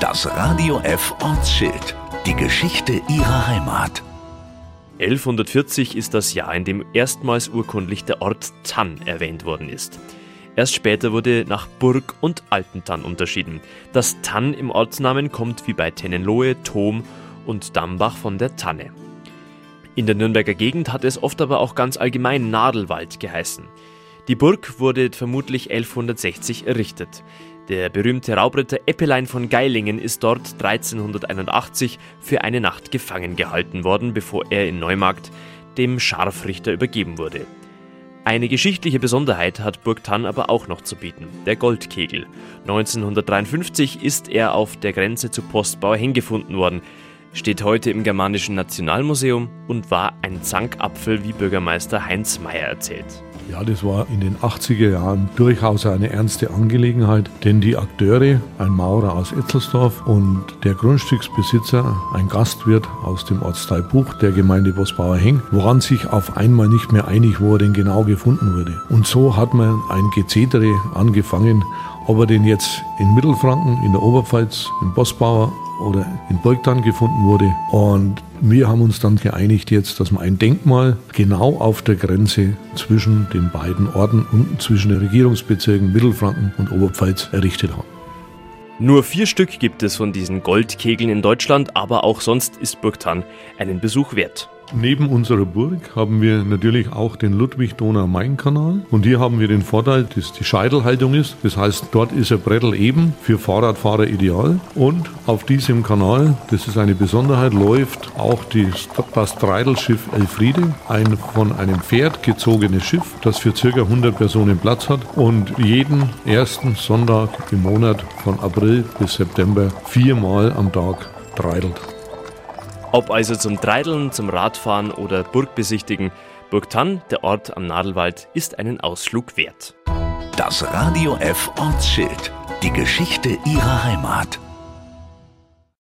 Das Radio F Ortsschild. Die Geschichte ihrer Heimat. 1140 ist das Jahr, in dem erstmals urkundlich der Ort Tann erwähnt worden ist. Erst später wurde nach Burg und Altentann unterschieden. Das Tann im Ortsnamen kommt wie bei Tennenlohe, Thom und Dambach von der Tanne. In der Nürnberger Gegend hat es oft aber auch ganz allgemein Nadelwald geheißen. Die Burg wurde vermutlich 1160 errichtet. Der berühmte Raubritter Eppelein von Geilingen ist dort 1381 für eine Nacht gefangen gehalten worden, bevor er in Neumarkt dem Scharfrichter übergeben wurde. Eine geschichtliche Besonderheit hat Burgtann aber auch noch zu bieten, der Goldkegel. 1953 ist er auf der Grenze zu Postbau gefunden worden, steht heute im Germanischen Nationalmuseum und war ein Zankapfel, wie Bürgermeister Heinz Mayer erzählt. Ja, das war in den 80er Jahren durchaus eine ernste Angelegenheit, denn die Akteure, ein Maurer aus Etzelsdorf und der Grundstücksbesitzer, ein Gastwirt aus dem Ortsteil Buch der Gemeinde Bosbauer Heng, woran sich auf einmal nicht mehr einig, wo er denn genau gefunden wurde. Und so hat man ein Gezetere angefangen, ob er denn jetzt in Mittelfranken, in der Oberpfalz, in Bosbauer oder in Burgtan gefunden wurde. Und wir haben uns dann geeinigt jetzt, dass wir ein Denkmal genau auf der Grenze zwischen den beiden Orten und zwischen den Regierungsbezirken Mittelfranken und Oberpfalz errichtet haben. Nur vier Stück gibt es von diesen Goldkegeln in Deutschland, aber auch sonst ist Burgtan einen Besuch wert. Neben unserer Burg haben wir natürlich auch den Ludwig-Donau-Main-Kanal. Und hier haben wir den Vorteil, dass die Scheitelhaltung ist. Das heißt, dort ist ein Brettel eben für Fahrradfahrer ideal. Und auf diesem Kanal, das ist eine Besonderheit, läuft auch die, das Treidelschiff Elfriede, ein von einem Pferd gezogenes Schiff, das für ca. 100 Personen Platz hat und jeden ersten Sonntag im Monat von April bis September viermal am Tag treidelt. Ob also zum Treideln, zum Radfahren oder Burgbesichtigen, Burgtann, der Ort am Nadelwald, ist einen Ausflug wert. Das Radio F Ortsschild. Die Geschichte ihrer Heimat.